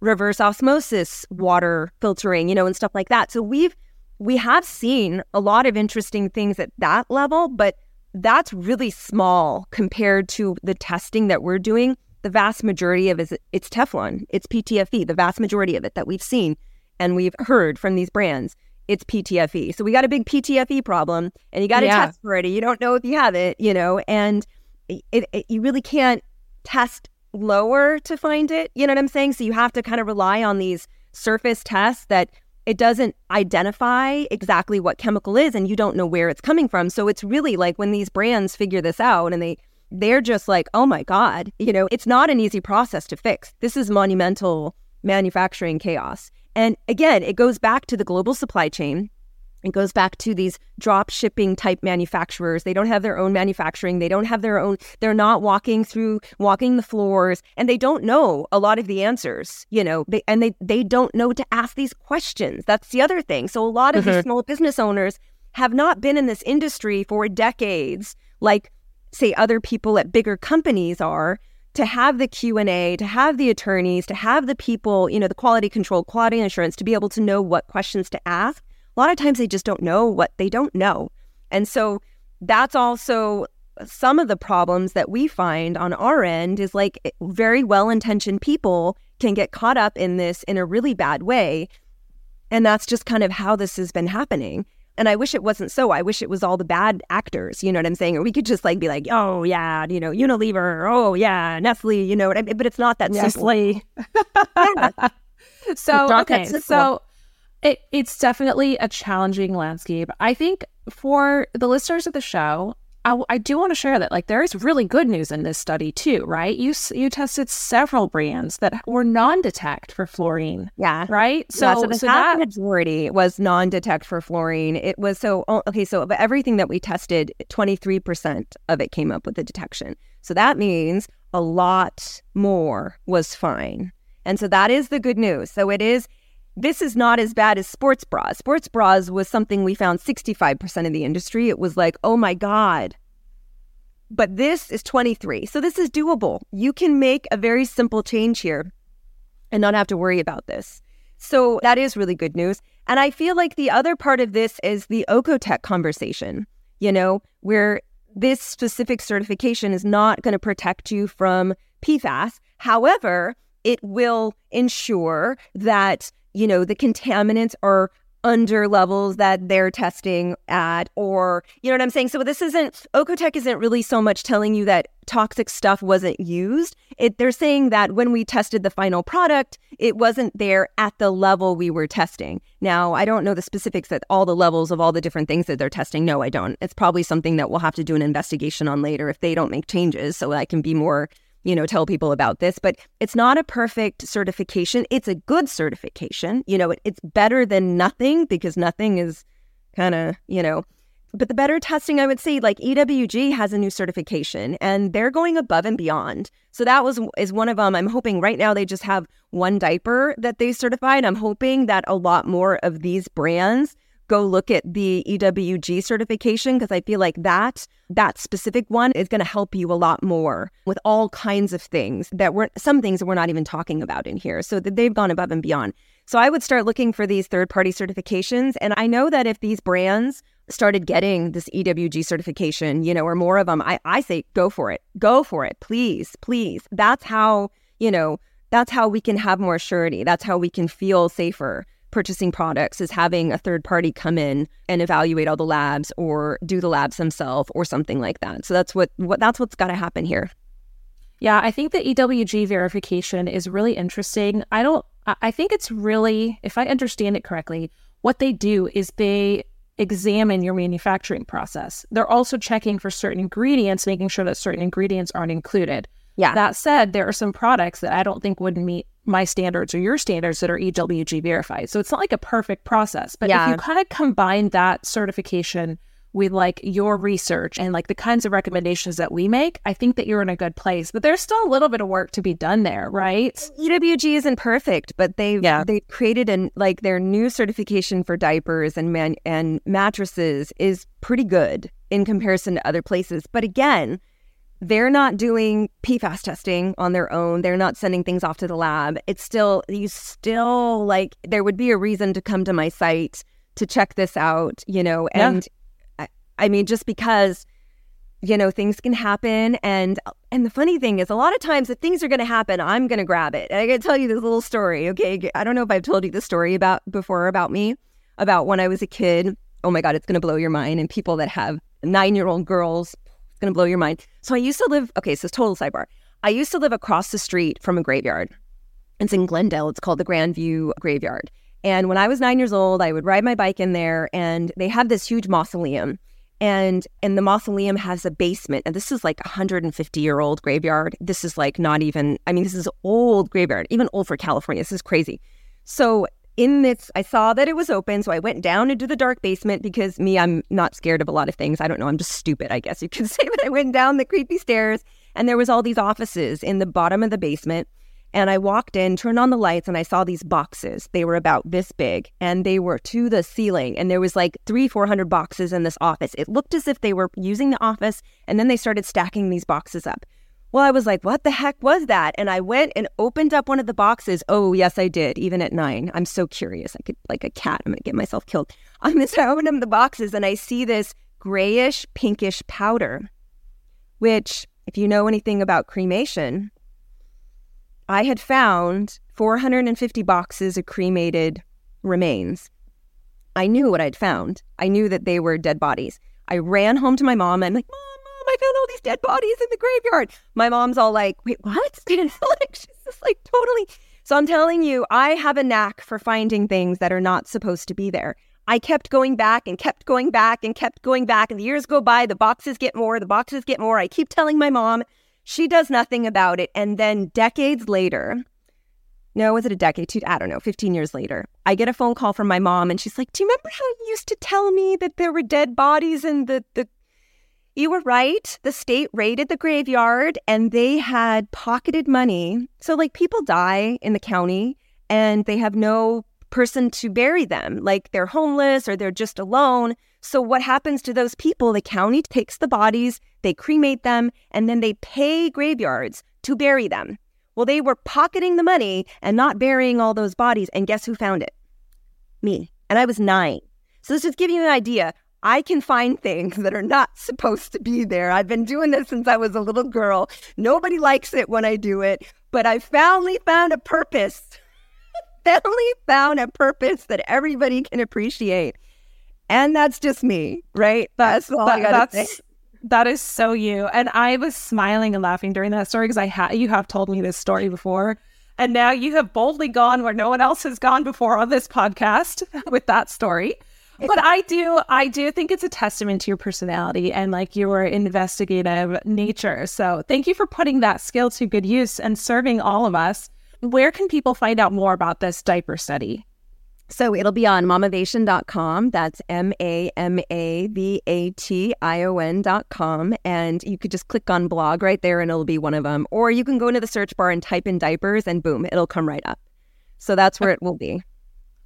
reverse osmosis water filtering, you know, and stuff like that. So we've we have seen a lot of interesting things at that level, but that's really small compared to the testing that we're doing. The vast majority of it, it's Teflon, it's PTFE, the vast majority of it that we've seen and we've heard from these brands, it's PTFE. So we got a big PTFE problem and you got to yeah. test for it. You don't know if you have it, you know, and it, it, you really can't test lower to find it. You know what I'm saying? So you have to kind of rely on these surface tests that it doesn't identify exactly what chemical is and you don't know where it's coming from. So it's really like when these brands figure this out and they they're just like, "Oh my god, you know, it's not an easy process to fix. This is monumental manufacturing chaos." And again, it goes back to the global supply chain. It goes back to these drop shipping type manufacturers. They don't have their own manufacturing. They don't have their own, they're not walking through, walking the floors, and they don't know a lot of the answers, you know, they, and they, they don't know to ask these questions. That's the other thing. So a lot of mm-hmm. these small business owners have not been in this industry for decades, like, say, other people at bigger companies are to have the q&a to have the attorneys to have the people you know the quality control quality insurance to be able to know what questions to ask a lot of times they just don't know what they don't know and so that's also some of the problems that we find on our end is like very well-intentioned people can get caught up in this in a really bad way and that's just kind of how this has been happening and I wish it wasn't so. I wish it was all the bad actors, you know what I'm saying? Or we could just like be like, oh yeah, you know, Unilever, oh yeah, Nestle, you know what I mean? But it's not that Nestle. yeah. So okay, so it, it's definitely a challenging landscape. I think for the listeners of the show, I, I do want to share that like there is really good news in this study too, right? You you tested several brands that were non-detect for fluorine. Yeah. Right. So, yeah, so the so that majority was non-detect for fluorine. It was so okay. So of everything that we tested, twenty three percent of it came up with a detection. So that means a lot more was fine. And so that is the good news. So it is this is not as bad as sports bras. Sports bras was something we found 65% of the industry. It was like, oh my God. But this is 23. So this is doable. You can make a very simple change here and not have to worry about this. So that is really good news. And I feel like the other part of this is the Oeko-Tech conversation, you know, where this specific certification is not going to protect you from PFAS. However, it will ensure that you know, the contaminants are under levels that they're testing at or you know what i'm saying? So this isn't Oeko-Tech isn't really so much telling you that toxic stuff wasn't used. It, they're saying that when we tested the final product it wasn't there at the level we were testing. Now i don't know the specifics at all the levels of all the different things that they're testing. No i don't. It's probably something that we'll have to do an investigation on later if they don't make changes so i can be more you know, tell people about this, but it's not a perfect certification. It's a good certification. You know, it, it's better than nothing because nothing is kind of, you know, but the better testing, I would say, like EWG has a new certification and they're going above and beyond. So that was is one of them. I'm hoping right now they just have one diaper that they certified. I'm hoping that a lot more of these brands go look at the EWG certification because I feel like that that specific one is going to help you a lot more with all kinds of things that we're some things that we're not even talking about in here. So that they've gone above and beyond. So I would start looking for these third party certifications and I know that if these brands started getting this EWG certification, you know, or more of them, I, I say go for it. Go for it. Please, please. That's how, you know, that's how we can have more surety. That's how we can feel safer purchasing products is having a third party come in and evaluate all the labs or do the labs themselves or something like that. So that's what, what that's what's got to happen here. Yeah, I think the EWG verification is really interesting. I don't I think it's really if I understand it correctly, what they do is they examine your manufacturing process. They're also checking for certain ingredients, making sure that certain ingredients aren't included. Yeah. That said, there are some products that I don't think would meet my standards or your standards that are EWG verified. So it's not like a perfect process, but yeah. if you kind of combine that certification with like your research and like the kinds of recommendations that we make, I think that you're in a good place. But there's still a little bit of work to be done there, right? EWG isn't perfect, but they yeah. they created an like their new certification for diapers and man and mattresses is pretty good in comparison to other places. But again, they're not doing PFAS testing on their own. They're not sending things off to the lab. It's still you still like there would be a reason to come to my site to check this out, you know, and I mean, just because you know things can happen. And and the funny thing is a lot of times if things are going to happen i'm going to grab it. And i got to tell you this little story okay? I don't know if i've told you the story about before about me about when i was a kid. Oh my god it's going to blow your mind. And people that have nine year old girls going to blow your mind. So i used to live okay so total sidebar. I used to live across the street from a graveyard. It's in glendale. It's called the grandview graveyard. And when i was nine years old i would ride my bike in there and they have this huge mausoleum. And and the mausoleum has a basement. And this is like a 150 year old graveyard. This is like not even i mean this is old graveyard even old for california. This is crazy. So in this i saw that it was open so i went down into the dark basement because me i'm not scared of a lot of things i don't know i'm just stupid i guess you could say but i went down the creepy stairs and there was all these offices in the bottom of the basement and I walked in, turned on the lights, and I saw these boxes. They were about this big and they were to the ceiling. And there was like three, 400 boxes in this office. It looked as if they were using the office and then they started stacking these boxes up. Well, I was like, what the heck was that? And I went and opened up one of the boxes. Oh, yes, I did, even at nine. I'm so curious. I could, like a cat, I'm going to get myself killed. I'm going to open up the boxes and I see this grayish, pinkish powder, which, if you know anything about cremation, I had found 450 boxes of cremated remains. I knew what I'd found. I knew that they were dead bodies. I ran home to my mom. I'm like, Mom, Oh I found all these dead bodies in the graveyard. My mom's all like, Wait, what? like, she's just like totally. So I'm telling you, I have a knack for finding things that are not supposed to be there. I kept going back and kept going back and kept going back. And the years go by, the boxes get more, the boxes get more. I keep telling my mom, she does nothing about it. And then decades later, no, was it a decade? Two, I don't know, 15 years later, I get a phone call from my mom and she's like, Do you remember how you used to tell me that there were dead bodies in the, the you were right. The state raided the graveyard and they had pocketed money. So, like, people die in the county and they have no person to bury them. Like, they're homeless or they're just alone. So, what happens to those people? The county takes the bodies, they cremate them, and then they pay graveyards to bury them. Well, they were pocketing the money and not burying all those bodies. And guess who found it? Me. And I was nine. So, this just give you an idea. I can find things that are not supposed to be there. I've been doing this since I was a little girl. Nobody likes it when I do it, but I finally found a purpose. finally found a purpose that everybody can appreciate. And that's just me, right? That's all that, I gotta that's, say. That is so you. And I was smiling and laughing during that story because I had you have told me this story before. And now you have boldly gone where no one else has gone before on this podcast with that story. But I do I do think it's a testament to your personality and like your investigative nature. So thank you for putting that skill to good use and serving all of us. Where can people find out more about this diaper study? So it'll be on mamavation.com. That's M A M A V A T I O N.com. And you could just click on blog right there and it'll be one of them. Or you can go into the search bar and type in diapers and boom, it'll come right up. So that's where it will be.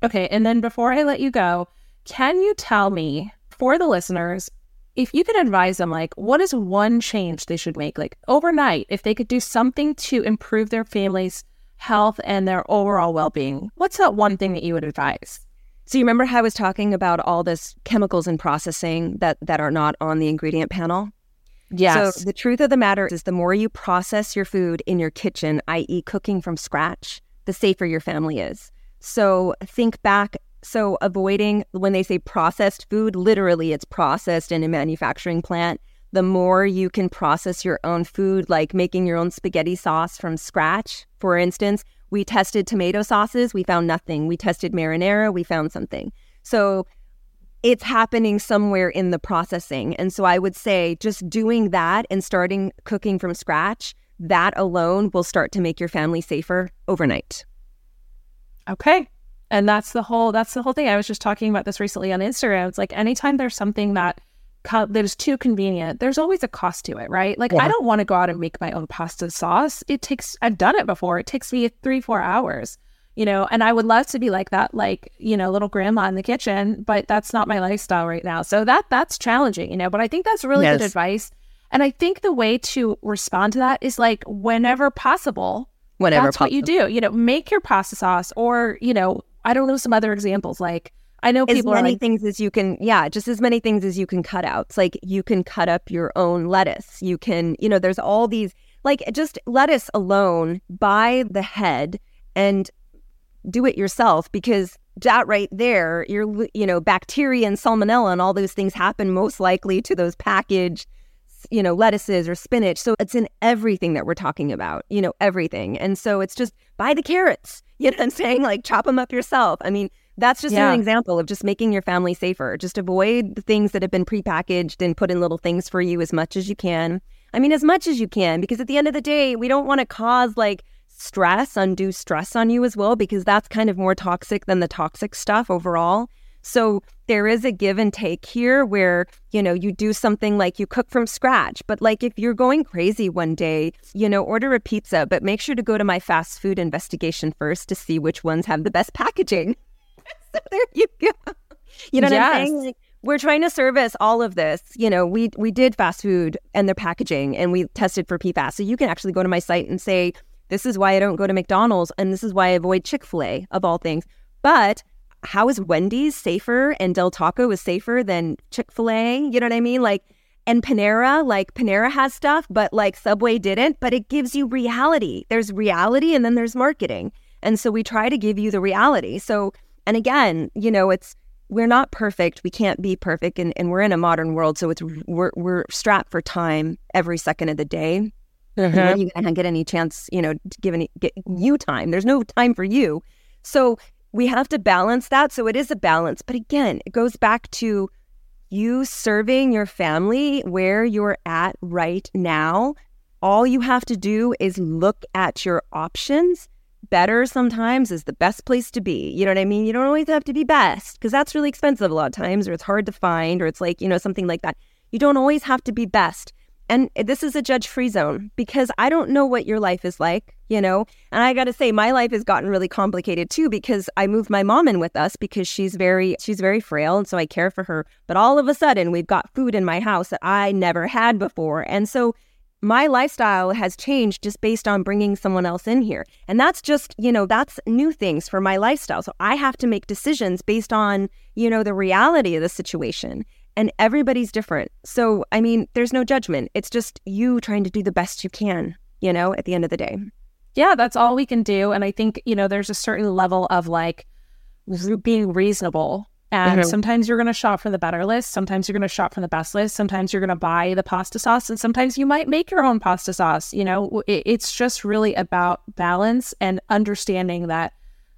Okay. And then before I let you go, can you tell me for the listeners, if you could advise them, like, what is one change they should make, like overnight, if they could do something to improve their family's health and their overall well being, what's that one thing that you would advise? So you remember how I was talking about all this chemicals and processing that that are not on the ingredient panel? Yes. So the truth of the matter is the more you process your food in your kitchen, i.e. cooking from scratch, the safer your family is. So think back so avoiding when they say processed food, literally it's processed in a manufacturing plant the more you can process your own food, like making your own spaghetti sauce from scratch. For instance, we tested tomato sauces, we found nothing. We tested marinara, we found something. So it's happening somewhere in the processing. And so I would say just doing that and starting cooking from scratch, that alone will start to make your family safer overnight. Okay. And that's the whole that's the whole thing. I was just talking about this recently on Instagram. It's like anytime there's something that co- that is too convenient, there's always a cost to it, right? Like yeah. I don't want to go out and make my own pasta sauce. It takes I've done it before. It takes me 3-4 hours you know, and I would love to be like that, like, you know, little grandma in the kitchen, but that's not my lifestyle right now. So that that's challenging, you know, but I think that's really yes. good advice. And I think the way to respond to that is like whenever possible, whenever that's possible. what you do, you know, make your pasta sauce or, you know, I don't know some other examples like I know as people many like, things as you can, yeah, just as many things as you can cut out. It's like you can cut up your own lettuce. You can, you know, there's all these like just lettuce alone by the head and do it yourself because that right there, you're, you know, bacteria and salmonella and all those things happen most likely to those packaged, you know, lettuces or spinach. So it's in everything that we're talking about, you know, everything. And so it's just buy the carrots, you know what I'm saying? Like chop them up yourself. I mean, that's just yeah. an example of just making your family safer. Just avoid the things that have been prepackaged and put in little things for you as much as you can. I mean, as much as you can, because at the end of the day, we don't want to cause like stress, undue stress on you as well, because that's kind of more toxic than the toxic stuff overall. So there is a give and take here where, you know, you do something like you cook from scratch. But like if you're going crazy one day, you know, order a pizza, but make sure to go to my fast food investigation first to see which ones have the best packaging. so there you go. You know what yes. I'm saying? Like, we're trying to service all of this. You know, we we did fast food and their packaging and we tested for PFAS. So you can actually go to my site and say, this is why I don't go to McDonald's and this is why I avoid Chick fil A of all things. But how is Wendy's safer and Del Taco is safer than Chick fil A? You know what I mean? Like, and Panera, like Panera has stuff, but like Subway didn't, but it gives you reality. There's reality and then there's marketing. And so we try to give you the reality. So, and again, you know, it's, we're not perfect. We can't be perfect. And, and we're in a modern world. So it's, we're, we're strapped for time every second of the day. Mm-hmm. When you gonna get any chance, you know, to give any get you time? There's no time for you. So we have to balance that. So it is a balance. But again, it goes back to you serving your family where you're at right now. All you have to do is look at your options. Better sometimes is the best place to be. You know what I mean? You don't always have to be best because that's really expensive a lot of times, or it's hard to find, or it's like, you know, something like that. You don't always have to be best. And this is a judge free zone because I don't know what your life is like, you know? And I got to say my life has gotten really complicated too because I moved my mom in with us because she's very she's very frail and so I care for her. But all of a sudden we've got food in my house that I never had before. And so my lifestyle has changed just based on bringing someone else in here. And that's just, you know, that's new things for my lifestyle. So I have to make decisions based on, you know, the reality of the situation and everybody's different. So, I mean, there's no judgment. It's just you trying to do the best you can, you know, at the end of the day. Yeah, that's all we can do. And I think, you know, there's a certain level of like being reasonable. And mm-hmm. sometimes you're going to shop from the better list. Sometimes you're going to shop from the best list. Sometimes you're going to buy the pasta sauce. And sometimes you might make your own pasta sauce. You know, it, it's just really about balance and understanding that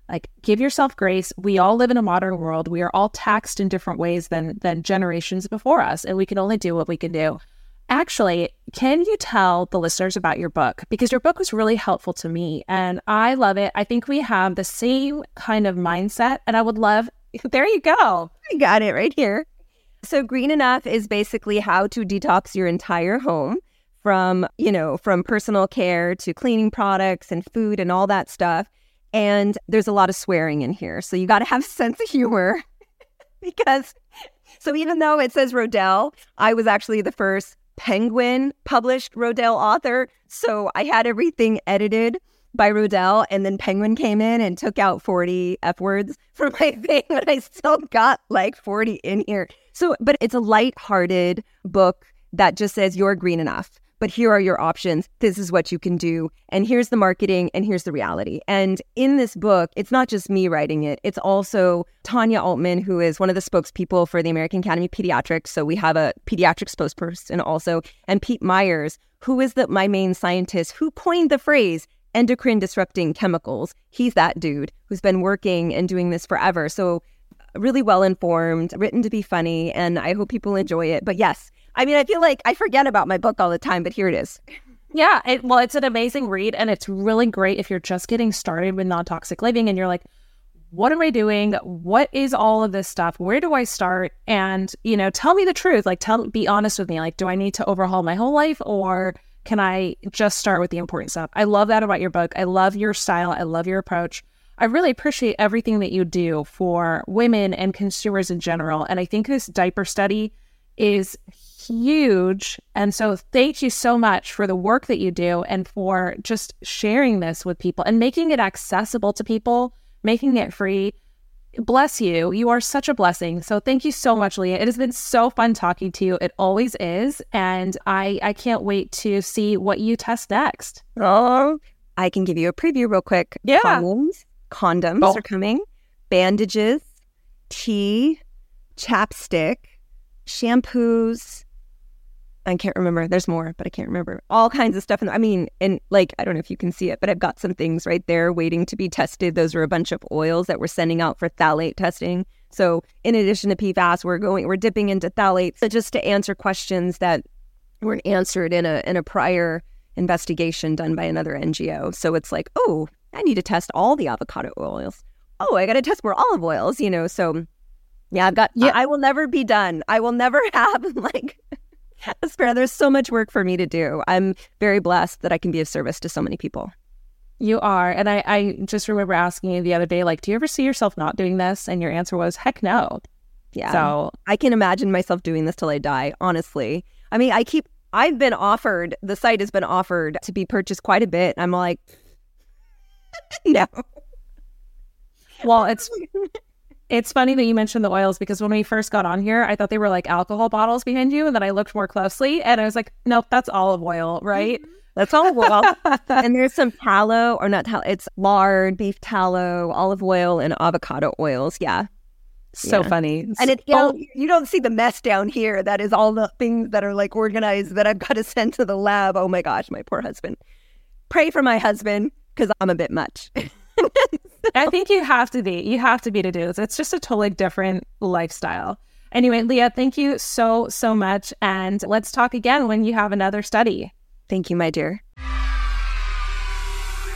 like give yourself grace. We all live in a modern world. We are all taxed in different ways than than generations before us and we can only do what we can do. Actually can you tell the listeners about your book? Because your book was really helpful to me and i love it. I think we have the same kind of mindset and i would love there you go. I got it right here. So green enough is basically how to detox your entire home from you know from personal care to cleaning products and food and all that stuff and there's a lot of swearing in here. So you got to have a sense of humor because, so even though it says Rodale, I was actually the first Penguin published Rodale author. So I had everything edited by Rodale. and then Penguin came in and took out 40 F words from my thing, but I still got like 40 in here. So, but it's a light-hearted book that just says you're green enough but here are your options. This is what you can do. And here's the marketing and here's the reality. And in this book, it's not just me writing it, it's also Tanya Altmann, who is one of the spokespeople for the American Academy of Pediatrics. So we have a pediatric spokesperson also, and Pete Myers, who is the, my main scientist who coined the phrase endocrine disrupting chemicals. He's that dude who's been working and doing this forever. So really well informed, written to be funny, and I hope people enjoy it. But yes, I mean, I feel like I forget about my book all the time, but here it is. Yeah, it, well, it's an amazing read, and it's really great if you're just getting started with non toxic living and you're like, what am I doing? What is all of this stuff? Where do I start? And, you know, tell me the truth. Like, tell, be honest with me. Like, do I need to overhaul my whole life or can I just start with the important stuff? I love that about your book. I love your style. I love your approach. I really appreciate everything that you do for women and consumers in general. And I think this diaper study is huge. And so thank you so much for the work that you do and for just sharing this with people and making it accessible to people making it free. Bless you. You are such a blessing. So thank you so much, Leah. It has been so fun talking to you. It always is. And I, I can't wait to see what you test next. Oh, I can give you a preview real quick. Yeah. Condoms, condoms oh. are coming, bandages, tea, chapstick, shampoos, I can't remember. There's more, but I can't remember. All kinds of stuff. And I mean, and like, I don't know if you can see it, but I've got some things right there waiting to be tested. Those are a bunch of oils that we're sending out for phthalate testing. So in addition to PFAS, we're going, we're dipping into phthalates so just to answer questions that weren't answered in a in a prior investigation done by another NGO. So it's like, oh, I need to test all the avocado oils. Oh, I got to test more olive oils, you know. So yeah, I've got. Yeah, I, I will never be done. I will never have like Aspera, there's so much work for me to do. I'm very blessed that I can be of service to so many people. You are. And I, I just remember asking you the other day, like, do you ever see yourself not doing this? And your answer was, heck no. Yeah. So I can imagine myself doing this till I die, honestly. I mean, I keep, I've been offered, the site has been offered to be purchased quite a bit. I'm like, no. Well, it's it's funny that you mentioned the oils because when we first got on here, I thought they were like alcohol bottles behind you. And then I looked more closely and I was like, nope, that's olive oil, right? Mm-hmm. That's olive oil. and there's some tallow or not tallow, it's lard, beef tallow, olive oil, and avocado oils. Yeah. So yeah. funny. And it, you, know, you don't see the mess down here. That is all the things that are like organized that I've got to send to the lab. Oh my gosh, my poor husband. Pray for my husband because I'm a bit much. I think you have to be. You have to be to do this. It's just a totally different lifestyle. Anyway, Leah, thank you so, so much. And let's talk again when you have another study. Thank you, my dear.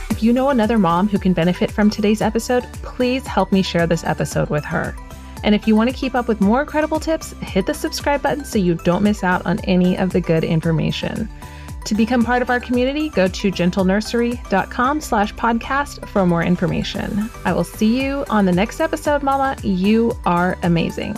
If you know another mom who can benefit from today's episode, please help me share this episode with her. And if you want to keep up with more incredible tips, hit the subscribe button so you don't miss out on any of the good information. To become part of our community, go to gentlenursery.com slash podcast for more information. I will see you on the next episode, Mama. You are amazing.